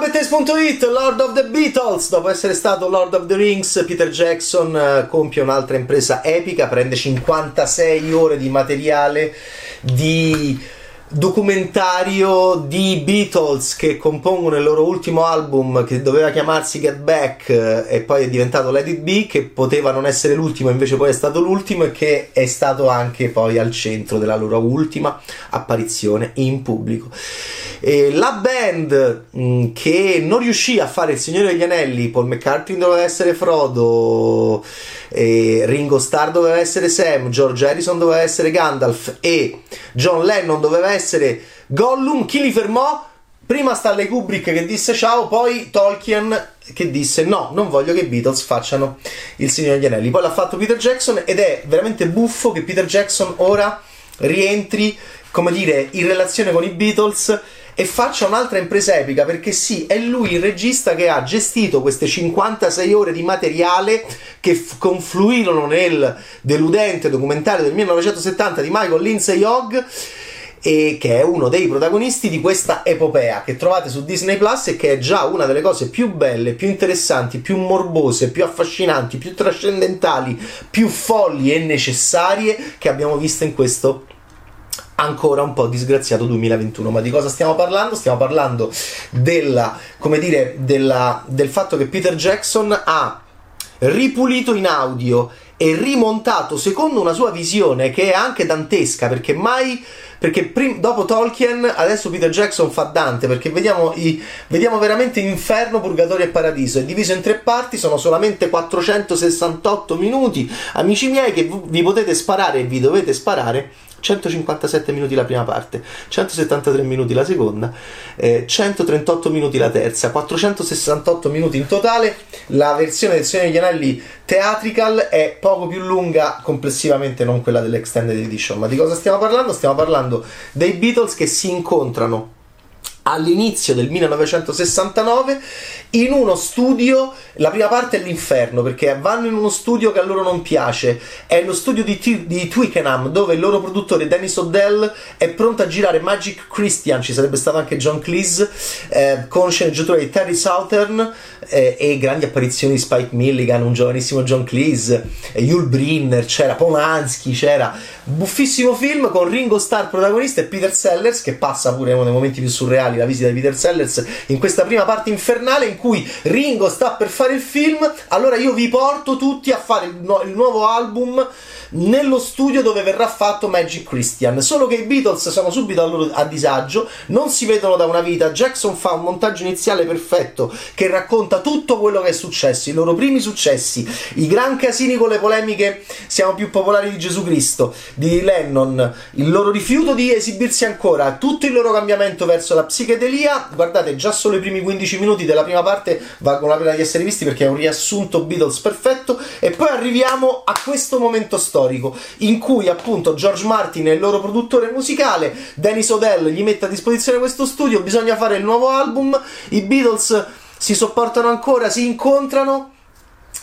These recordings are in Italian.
Bettes.it, Lord of the Beatles. Dopo essere stato Lord of the Rings, Peter Jackson eh, compie un'altra impresa epica, prende 56 ore di materiale di documentario di Beatles che compongono il loro ultimo album che doveva chiamarsi Get Back eh, e poi è diventato Let It Be che poteva non essere l'ultimo invece poi è stato l'ultimo e che è stato anche poi al centro della loro ultima apparizione in pubblico. E la band mm, che non riuscì a fare il Signore degli Anelli Paul McCartney doveva essere Frodo Ringo Starr doveva essere Sam, George Harrison doveva essere Gandalf e John Lennon doveva essere Gollum. Chi li fermò? Prima Stanley Kubrick che disse ciao, poi Tolkien che disse no, non voglio che i Beatles facciano il Signore degli Anelli. Poi l'ha fatto Peter Jackson ed è veramente buffo che Peter Jackson ora rientri, come dire, in relazione con i Beatles e faccia un'altra impresa epica perché sì, è lui il regista che ha gestito queste 56 ore di materiale che f- confluirono nel deludente documentario del 1970 di Michael Lindsay Hogg e che è uno dei protagonisti di questa epopea che trovate su Disney Plus e che è già una delle cose più belle, più interessanti, più morbose, più affascinanti, più trascendentali, più folli e necessarie che abbiamo visto in questo ancora un po' disgraziato 2021. Ma di cosa stiamo parlando? Stiamo parlando della, come dire, della, del fatto che Peter Jackson ha ripulito in audio e rimontato secondo una sua visione che è anche dantesca perché mai perché prim- dopo Tolkien adesso Peter Jackson fa Dante perché vediamo, i, vediamo veramente inferno, purgatorio e paradiso. È diviso in tre parti sono solamente 468 minuti. Amici miei che vi potete sparare e vi dovete sparare 157 minuti la prima parte, 173 minuti la seconda, eh, 138 minuti la terza, 468 minuti in totale. La versione del Signore degli Anelli Theatrical è poco più lunga complessivamente, non quella dell'Extended Edition. Ma di cosa stiamo parlando? Stiamo parlando dei Beatles che si incontrano all'inizio del 1969 in uno studio, la prima parte è l'inferno perché vanno in uno studio che a loro non piace, è lo studio di, di Twickenham dove il loro produttore Dennis O'Dell è pronto a girare Magic Christian, ci sarebbe stato anche John Cleese eh, con sceneggiatura di Terry Southern eh, e grandi apparizioni di Spike Milligan, un giovanissimo John Cleese, eh, Yul Brinner, c'era Polanski, c'era buffissimo film con Ringo Starr protagonista e Peter Sellers che passa pure uno dei momenti più surreali la visita di Peter Sellers in questa prima parte infernale in cui Ringo sta per fare il film allora io vi porto tutti a fare il, nu- il nuovo album nello studio dove verrà fatto Magic Christian. Solo che i Beatles sono subito a, loro, a disagio, non si vedono da una vita. Jackson fa un montaggio iniziale perfetto che racconta tutto quello che è successo, i loro primi successi, i gran casini con le polemiche siamo più popolari di Gesù Cristo, di Lennon, il loro rifiuto di esibirsi ancora, tutto il loro cambiamento verso la psichedelia. Guardate, già solo i primi 15 minuti della prima parte valgono la pena di essere visti perché è un riassunto Beatles perfetto e poi arriviamo a questo momento storico storico in cui appunto George Martin è il loro produttore musicale, Dennis Odell gli mette a disposizione questo studio, bisogna fare il nuovo album, i Beatles si sopportano ancora, si incontrano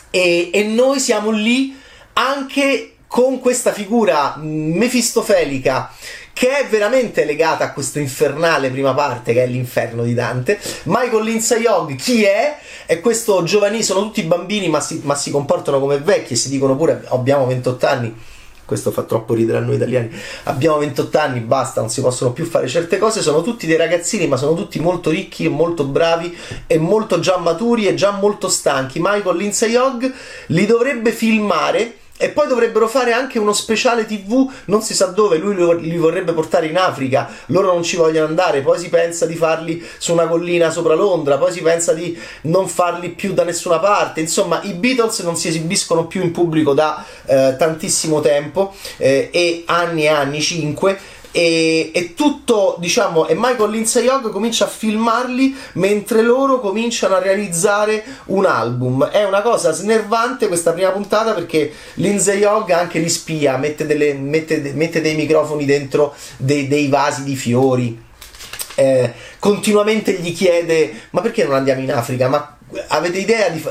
e, e noi siamo lì anche con questa figura mefistofelica che è veramente legata a questo infernale prima parte che è l'inferno di Dante. Michael Lindsay Hogg, chi è? È questo giovanile, sono tutti bambini ma si, ma si comportano come vecchi e si dicono pure abbiamo 28 anni questo fa troppo ridere a noi italiani. Abbiamo 28 anni, basta, non si possono più fare certe cose. Sono tutti dei ragazzini, ma sono tutti molto ricchi e molto bravi e molto già maturi e già molto stanchi. Michael Lindsay Hogg li dovrebbe filmare e poi dovrebbero fare anche uno speciale TV, non si sa dove, lui li vorrebbe portare in Africa, loro non ci vogliono andare, poi si pensa di farli su una collina sopra Londra, poi si pensa di non farli più da nessuna parte, insomma i Beatles non si esibiscono più in pubblico da eh, tantissimo tempo eh, e anni e anni, 5 e, e, tutto, diciamo, e Michael Lindsay Hogg comincia a filmarli mentre loro cominciano a realizzare un album. È una cosa snervante questa prima puntata perché Lindsay Hogg anche li spia, mette, delle, mette, mette dei microfoni dentro dei, dei vasi di fiori. Eh, continuamente gli chiede ma perché non andiamo in Africa? Ma avete idea di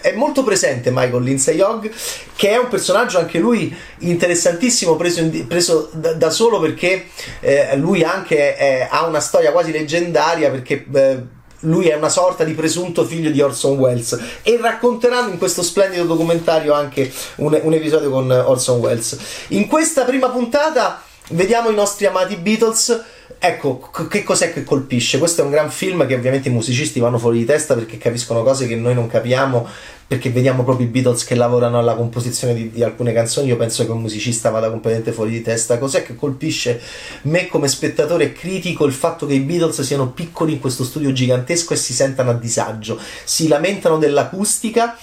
è molto presente Michael Lindsay Hogg che è un personaggio anche lui interessantissimo preso, in, preso da, da, solo perché eh, lui anche è, ha una storia quasi leggendaria perché eh, lui è una sorta di presunto figlio di Orson Welles e racconteranno in questo splendido documentario anche un, un episodio con Orson Welles. In questa prima puntata vediamo i nostri amati Beatles Ecco, che cos'è che colpisce? Questo è un gran film che ovviamente i musicisti vanno fuori di testa perché capiscono cose che noi non capiamo, perché vediamo proprio i Beatles che lavorano alla composizione di, di alcune canzoni. Io penso che un musicista vada completamente fuori di testa. Cos'è che colpisce me come spettatore critico il fatto che i Beatles siano piccoli in questo studio gigantesco e si sentano a disagio, si lamentano dell'acustica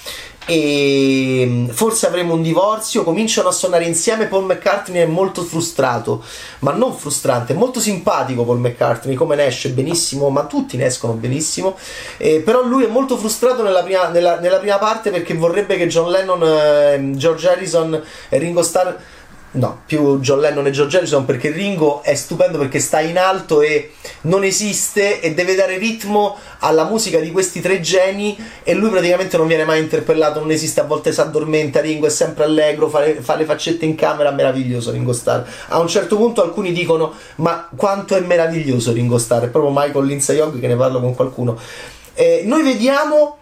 e mm, forse avremo un divorzio, cominciano a suonare insieme, Paul McCartney è molto frustrato, ma non frustrante, è molto simpatico Paul McCartney, come ne esce benissimo, ma tutti ne escono benissimo, eh, però lui è molto frustrato nella prima, nella, nella prima parte perché vorrebbe che John Lennon, eh, George Harrison e Ringo Starr No, più John Lennon e George Harrison perché Ringo è stupendo perché sta in alto e non esiste e deve dare ritmo alla musica di questi tre geni e lui praticamente non viene mai interpellato, non esiste, a volte si addormenta, Ringo è sempre allegro, fa le, fa le faccette in camera, meraviglioso Ringo Starr. A un certo punto alcuni dicono ma quanto è meraviglioso Ringo Starr, è proprio Michael Lindsay Hogg che ne parlo con qualcuno. Eh, noi vediamo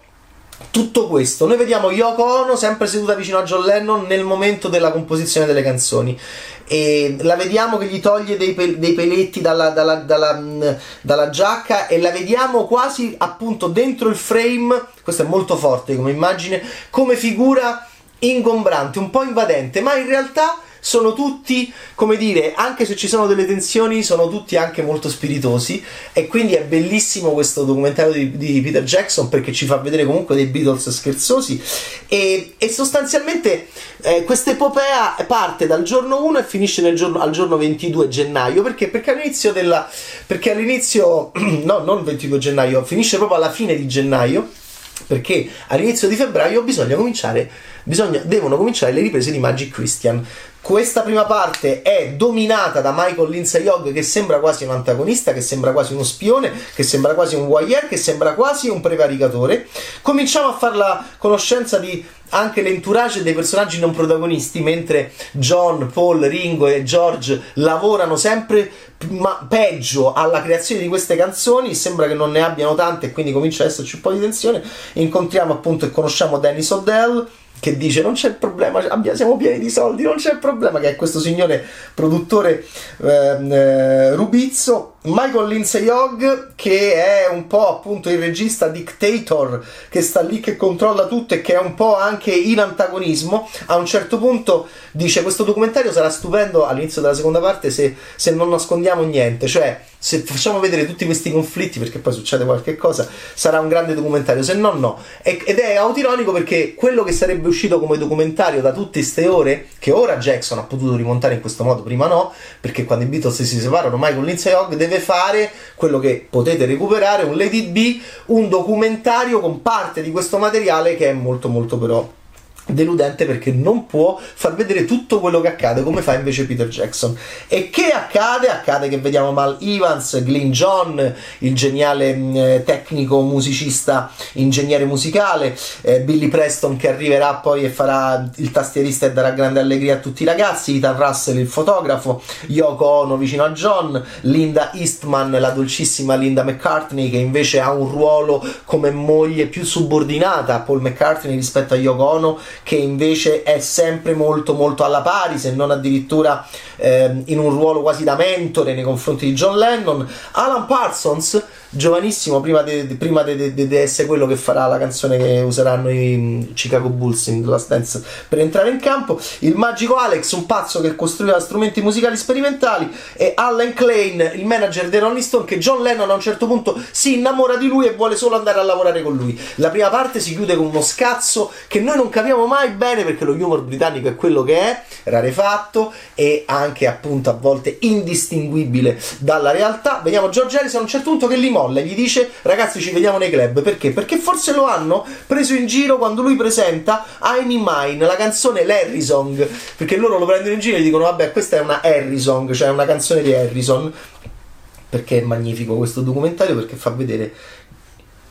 tutto questo. Noi vediamo Yoko Ono sempre seduta vicino a John Lennon nel momento della composizione delle canzoni. E la vediamo che gli toglie dei, pe- dei peletti dalla, dalla, dalla, mm, dalla, giacca e la vediamo quasi appunto dentro il frame. Questo è molto forte come immagine, come figura ingombrante, un po' invadente, ma in realtà sono tutti, come dire, anche se ci sono delle tensioni, sono tutti anche molto spiritosi e quindi è bellissimo questo documentario di, di Peter Jackson perché ci fa vedere comunque dei Beatles scherzosi e, e sostanzialmente eh, questa epopea parte dal giorno 1 e finisce giorno, al giorno 22 gennaio perché? Perché all'inizio della... perché all'inizio, no, non il 22 gennaio, finisce proprio alla fine di gennaio perché all'inizio di febbraio bisogna cominciare, bisogna, devono cominciare le riprese di Magic Christian. Questa prima parte è dominata da Michael Lindsay Hogg che sembra quasi un antagonista, che sembra quasi uno spione, che sembra quasi un voyeur, che sembra quasi un prevaricatore. Cominciamo a fare la conoscenza di anche l'entourage dei personaggi non protagonisti, mentre John, Paul, Ringo e George lavorano sempre ma peggio alla creazione di queste canzoni. Sembra che non ne abbiano tante e quindi comincia ad esserci un po' di tensione. Incontriamo appunto e conosciamo Dennis O'Dell che dice non c'è problema, siamo pieni di soldi, non c'è problema, che è questo signore produttore ehm, eh, Rubizzo Michael Lindsay Hogg che è un po' appunto il regista dictator che sta lì che controlla tutto e che è un po' anche in antagonismo. A un certo punto dice questo documentario sarà stupendo all'inizio della seconda parte se, se non nascondiamo niente. Cioè se facciamo vedere tutti questi conflitti perché poi succede qualche cosa sarà un grande documentario se no. No ed è autironico perché quello che sarebbe uscito come documentario da tutte queste ore che ora Jackson ha potuto rimontare in questo modo prima no perché quando i Beatles si separano Michael Lindsay Hogg deve deve fare quello che potete recuperare, un Lady B, un documentario con parte di questo materiale che è molto molto però deludente perché non può far vedere tutto quello che accade come fa invece Peter Jackson e che accade? accade che vediamo Mal Evans, Glyn John il geniale mm, eh, tecnico musicista ingegnere musicale eh, Billy Preston che arriverà poi e farà il tastierista e darà grande allegria a tutti i ragazzi Ethan Russell il fotografo Yoko Ono vicino a John Linda Eastman la dolcissima Linda McCartney che invece ha un ruolo come moglie più subordinata a Paul McCartney rispetto a Yoko Ono che invece è sempre molto molto alla pari, se non addirittura eh, in un ruolo quasi da mentore nei confronti di John Lennon. Alan Parsons giovanissimo prima di essere quello che farà la canzone che useranno i Chicago Bulls in Last Dance per entrare in campo. Il magico Alex un pazzo che costruiva strumenti musicali sperimentali e Allen Klein il manager dei Rolling Stone che John Lennon a un certo punto si innamora di lui e vuole solo andare a lavorare con lui. La prima parte si chiude con uno scazzo che noi non capiamo mai bene perché lo humor britannico è quello che è rarefatto e anche appunto a volte indistinguibile dalla realtà. Vediamo George Harrison a un certo punto che li molla e gli dice ragazzi ci vediamo nei club perché? Perché forse lo hanno preso in giro quando lui presenta I'm in Mine, la canzone Larry Song, perché loro lo prendono in giro e dicono vabbè questa è una Harry Song, cioè una canzone di Harrison. Perché è magnifico questo documentario? Perché fa vedere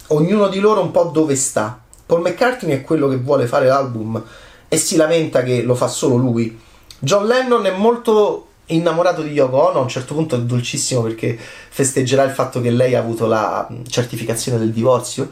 ognuno di loro un po' dove sta. Paul McCartney è quello che vuole fare l'album e si lamenta che lo fa solo lui. John Lennon è molto innamorato di Yoko Ono, a un certo punto è dolcissimo perché festeggerà il fatto che lei ha avuto la certificazione del divorzio.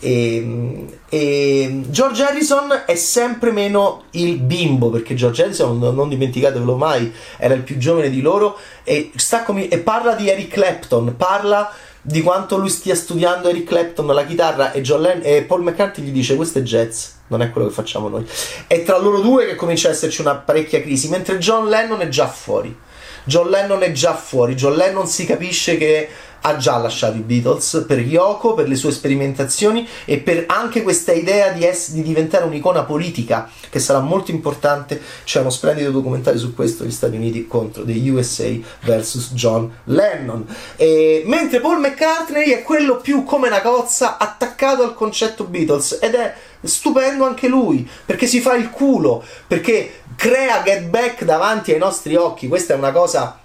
E, e, George Harrison è sempre meno il bimbo perché George Harrison, non dimenticatevelo mai, era il più giovane di loro e, com- e parla di Eric Clapton, parla di quanto lui stia studiando Eric Clapton la chitarra e, Len- e Paul McCartney gli dice questo è jazz non è quello che facciamo noi. È tra loro due che comincia ad esserci una parecchia crisi mentre John Lennon è già fuori. John Lennon è già fuori John Lennon si capisce che ha già lasciato i Beatles per Yoko, per le sue sperimentazioni e per anche questa idea di, es- di, diventare un'icona politica che sarà molto importante. C'è uno splendido documentario su questo, gli Stati Uniti contro the USA vs John Lennon. E, mentre Paul McCartney è quello più come una cozza attaccato al concetto Beatles ed è stupendo anche lui perché si fa il culo perché crea Get Back davanti ai nostri occhi questa è una cosa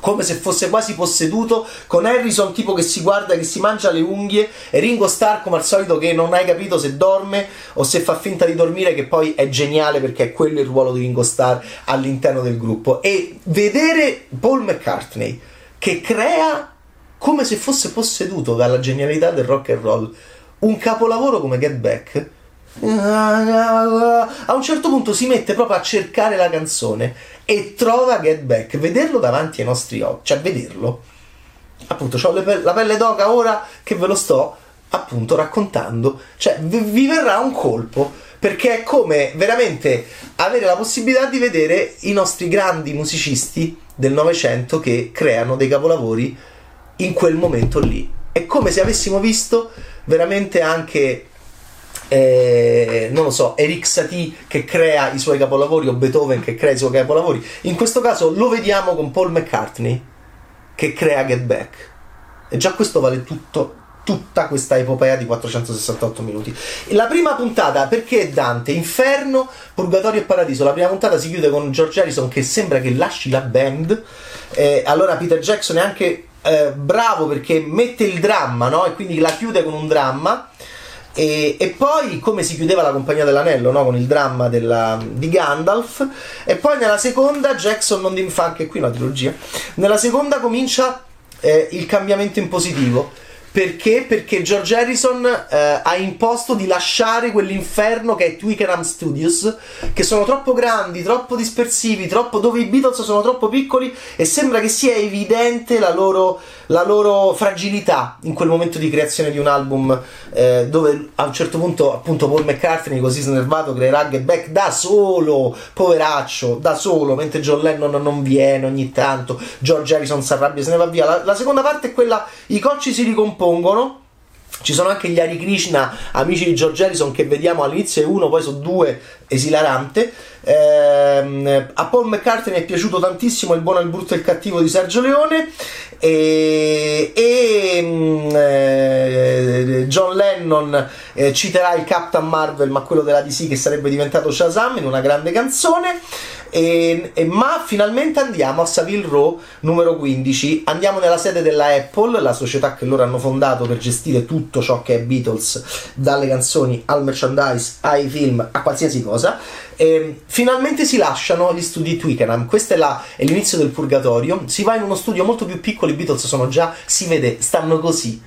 come se fosse quasi posseduto con Harrison tipo che si guarda che si mangia le unghie e Ringo Starr come al solito che non hai capito se dorme o se fa finta di dormire che poi è geniale perché è quello il ruolo di Ringo Starr all'interno del gruppo. E vedere Paul McCartney che crea come se fosse posseduto dalla genialità del rock and roll un capolavoro come Get Back a un certo punto si mette proprio a cercare la canzone e trova Get Back. Vederlo davanti ai nostri occhi, cioè vederlo. Appunto, ho pe- la pelle d'oca ora che ve lo sto appunto raccontando. Cioè, vi, vi verrà un colpo perché è come veramente avere la possibilità di vedere i nostri grandi musicisti del Novecento che creano dei capolavori in quel momento lì. È come se avessimo visto veramente anche eh, non lo so, Eric Satie che crea i suoi capolavori o Beethoven che crea i suoi capolavori. In questo caso lo vediamo con Paul McCartney che crea Get Back. E già questo vale tutto, tutta questa epopea di 468 minuti. La prima puntata, perché Dante? Inferno, Purgatorio e Paradiso. La prima puntata si chiude con George Harrison che sembra che lasci la band. Eh, allora Peter Jackson è anche eh, bravo perché mette il dramma, no? E quindi la chiude con un dramma. E, e, poi come si chiudeva la compagnia dell'anello no? con il dramma della, di Gandalf. E poi nella seconda Jackson non fa anche qui una trilogia. Nella seconda comincia eh, il cambiamento in positivo perché? Perché George Harrison eh, ha imposto di lasciare quell'inferno che è Twickenham Studios, che sono troppo grandi, troppo dispersivi, troppo, dove i Beatles sono troppo piccoli e sembra che sia evidente la loro, la loro fragilità in quel momento di creazione di un album eh, dove a un certo punto appunto Paul McCartney così snervato creerà Get Back da solo, poveraccio, da solo, mentre John Lennon non viene ogni tanto, George Harrison si arrabbia e se ne va via. La, la seconda parte è quella, i cocci si ricompongono compongono. Ci sono anche gli Hari Krishna, amici di George Harrison, che vediamo all'inizio è uno, poi sono due, esilarante. Eh, a Paul McCartney è piaciuto tantissimo Il buono, il brutto e il cattivo di Sergio Leone. E, e mm, eh, John Lennon eh, citerà il Captain Marvel, ma quello della DC che sarebbe diventato Shazam in una grande canzone. E, e, ma finalmente andiamo a Savile Row numero 15 andiamo nella sede della Apple la società che loro hanno fondato per gestire tutto ciò che è Beatles dalle canzoni al merchandise ai film a qualsiasi cosa. E finalmente si lasciano gli studi Twickenham. Questo è, la, è l'inizio del purgatorio. Si va in uno studio molto più piccolo i Beatles sono già si vede stanno così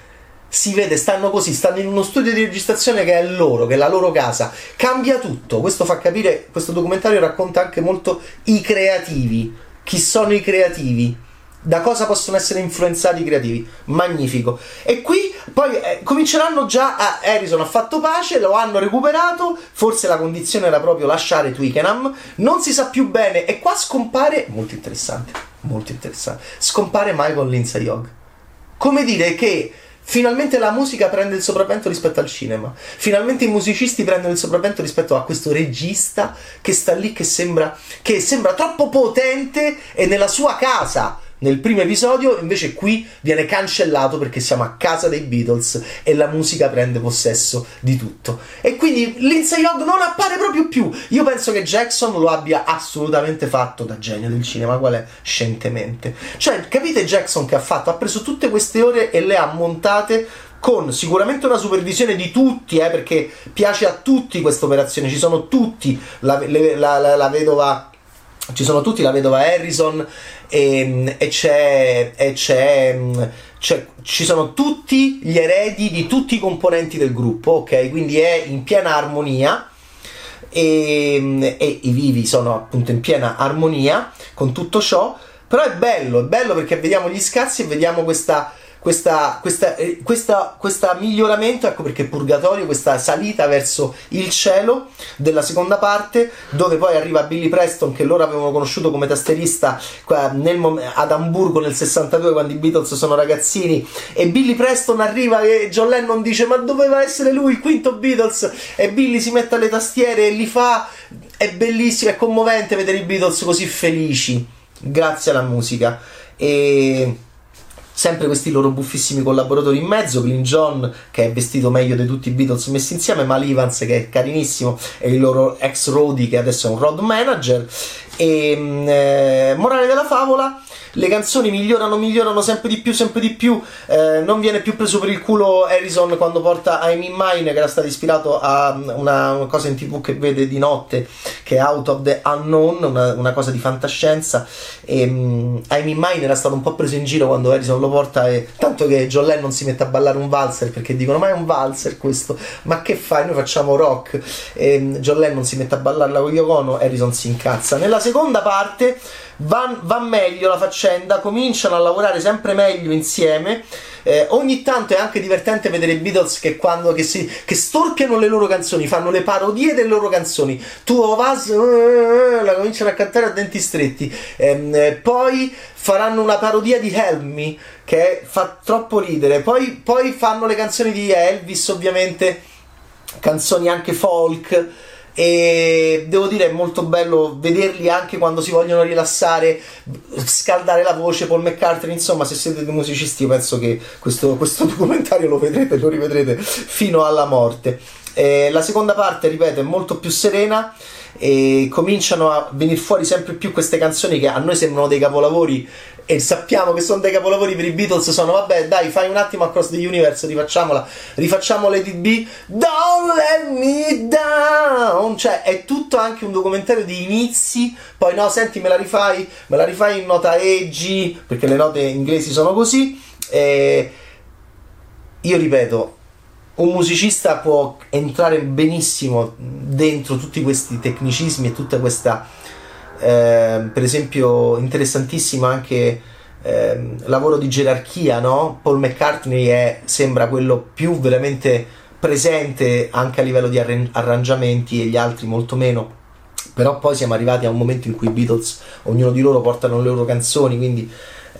si vede, stanno così, stanno in uno studio di registrazione che è loro, che è la loro casa. Cambia tutto. Questo fa capire, questo documentario racconta anche molto i creativi. Chi sono i creativi? Da cosa possono essere influenzati i creativi? Magnifico. E qui poi eh, cominceranno già a Harrison ha fatto pace, lo hanno recuperato, forse la condizione era proprio lasciare Twickenham, non si sa più bene e qua scompare, molto interessante, molto interessante, scompare Michael Lindsay Hogg. Come dire che Finalmente la musica prende il sopravvento rispetto al cinema. Finalmente i musicisti prendono il sopravvento rispetto a questo regista che sta lì che sembra, che sembra troppo potente e nella sua casa nel primo episodio, invece qui viene cancellato perché siamo a casa dei Beatles e la musica prende possesso di tutto. E quindi Lindsay Hogg non appare proprio più. Io penso che Jackson lo abbia assolutamente fatto da genio del cinema, qual è? Scientemente. Cioè, capite Jackson che ha fatto? Ha preso tutte queste ore e le ha montate con sicuramente una supervisione di tutti, eh, perché piace a tutti questa operazione, ci sono tutti, la, la, la, la vedova ci sono tutti la vedova Harrison e, e, c'è, e c'è, c'è, ci sono tutti gli eredi di tutti i componenti del gruppo, ok? Quindi è in piena armonia e, e i vivi sono appunto in piena armonia con tutto ciò, però è bello, è bello perché vediamo gli scazzi e vediamo questa questa, questa, eh, questa, questa miglioramento, ecco perché Purgatorio, questa salita verso il cielo della seconda parte, dove poi arriva Billy Preston, che loro avevano conosciuto come tasterista nel, ad Hamburgo nel 62, quando i Beatles sono ragazzini, e Billy Preston arriva e John Lennon dice: Ma doveva essere lui il quinto Beatles? E Billy si mette alle tastiere e li fa. È bellissimo, è commovente vedere i Beatles così felici, grazie alla musica. E sempre questi loro buffissimi collaboratori in mezzo, Glyn John che è vestito meglio di tutti i Beatles messi insieme, Mal Evans che è carinissimo e il loro ex roadie che adesso è un road manager. E mm, eh, morale della favola le canzoni migliorano, migliorano sempre di più, sempre di più. Eh, non viene più preso per il culo Harrison quando porta I'm in Mine, che era stato ispirato a una, una, cosa in tv che vede di notte, che è Out of the Unknown, una, una cosa di fantascienza. E, um, I'm in Mine era stato un po' preso in giro quando Harrison lo porta, e tanto che John Lennon si mette a ballare un valzer perché dicono: Ma è un valzer questo, ma che fai? Noi facciamo rock. E um, John Lennon si mette a ballarla con Yoko Ono, Harrison si incazza. Nella seconda parte va, va meglio la faccenda, cominciano a lavorare sempre meglio insieme. Eh, ogni tanto è anche divertente vedere i Beatles che quando che, si, che storpiano le loro canzoni, fanno le parodie delle loro canzoni. Tu Ovas uh, la cominciano a cantare a denti stretti. Eh, poi faranno una parodia di Help Me che fa troppo ridere. Poi, poi fanno le canzoni di Elvis, ovviamente, canzoni anche folk e devo dire è molto bello vederli anche quando si vogliono rilassare, scaldare la voce, Paul McCartney, insomma se siete dei musicisti penso che questo, questo documentario lo vedrete, lo rivedrete fino alla morte. Eh, la seconda parte, ripeto, è molto più serena e cominciano a venire fuori sempre più queste canzoni che a noi sembrano dei capolavori e sappiamo che sono dei capolavori per i Beatles sono vabbè dai fai un attimo Across the Universe rifacciamola rifacciamo Lady B Don't let me down. Cioè è tutto anche un documentario di inizi poi no senti me la rifai me la rifai in nota E G perché le note inglesi sono così e io ripeto un musicista può entrare benissimo dentro tutti questi tecnicismi e tutta questa eh, per esempio interessantissimo anche eh, lavoro di gerarchia, no? Paul McCartney è, sembra quello più veramente presente anche a livello di arran- arrangiamenti e gli altri molto meno. Però poi siamo arrivati a un momento in cui i Beatles, ognuno di loro portano le loro canzoni, quindi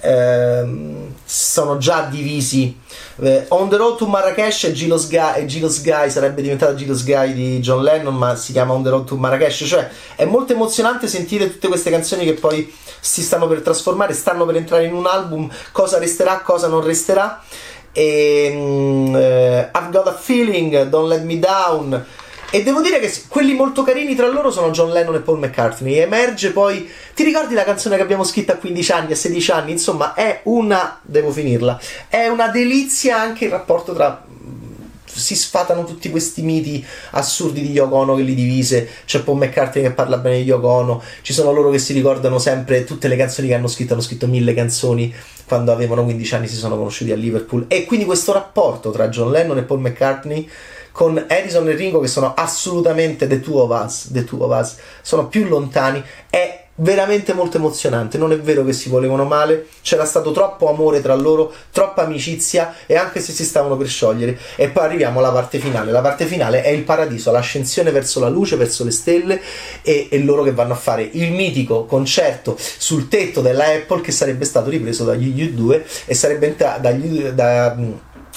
ehm, sono già divisi. Eh, On the Road to Marrakesh e Gilos Guy, Gilos Guy sarebbe diventata Gilos Guy di John Lennon, ma si chiama On the Road to Marrakesh. Cioè, è molto emozionante sentire tutte queste canzoni che poi si stanno per trasformare, stanno per entrare in un album. Cosa resterà, cosa non resterà. E, um, uh, I've got a feeling, Don't Let Me Down. E devo dire che quelli molto carini tra loro sono John Lennon e Paul McCartney. Emerge poi. Ti ricordi la canzone che abbiamo scritto a 15 anni, a 16 anni? Insomma, è una. Devo finirla. È una delizia anche il rapporto tra si sfatano tutti questi miti assurdi di Yoko Ono che li divise. C'è Paul McCartney che parla bene di Yoko Ono. Ci sono loro che si ricordano sempre tutte le canzoni che hanno scritto. Hanno scritto mille canzoni quando avevano 15 anni, si sono conosciuti a Liverpool. E quindi questo rapporto tra John Lennon e Paul McCartney con Harrison e Ringo che sono assolutamente the two of us, the two of us, sono più lontani, è veramente molto emozionante. Non è vero che si volevano male, c'era stato troppo amore tra loro, troppa amicizia e anche se si stavano per sciogliere. E poi arriviamo alla parte finale. La parte finale è il paradiso, l'ascensione verso la luce, verso le stelle e, e loro che vanno a fare il mitico concerto sul tetto della Apple che sarebbe stato ripreso dagli U2 e sarebbe entrato dagli, da,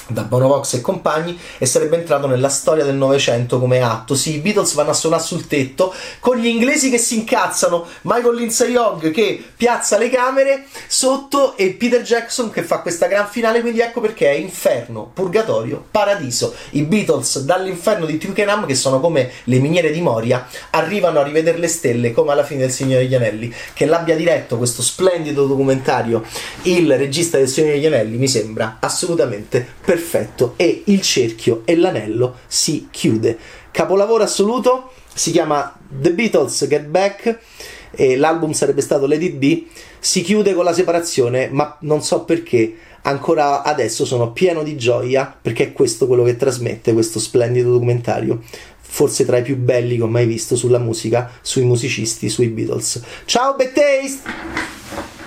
da Bonovox e compagni e sarebbe entrato nella storia del Novecento come atto. Sì, i Beatles vanno a suonare sul tetto con gli inglesi che si incazzano, Michael Lindsay Hogg che piazza le camere sotto e Peter Jackson che fa questa gran finale, quindi ecco perché è inferno, purgatorio, paradiso. I Beatles dall'inferno di Twickenham, che sono come le miniere di Moria, arrivano a rivedere le stelle come alla fine del Signore degli Anelli. Che l'abbia diretto questo splendido documentario il regista del Signore degli Anelli mi sembra assolutamente perfetto perfetto e il cerchio e l'anello si chiude. Capolavoro assoluto, si chiama The Beatles Get Back. e l'album sarebbe stato It Be, si chiude con la separazione, ma non so perché ancora adesso sono pieno di gioia perché è questo quello che trasmette questo splendido documentario forse tra i più belli che ho mai visto sulla musica, sui musicisti, sui Beatles. Ciao Bad!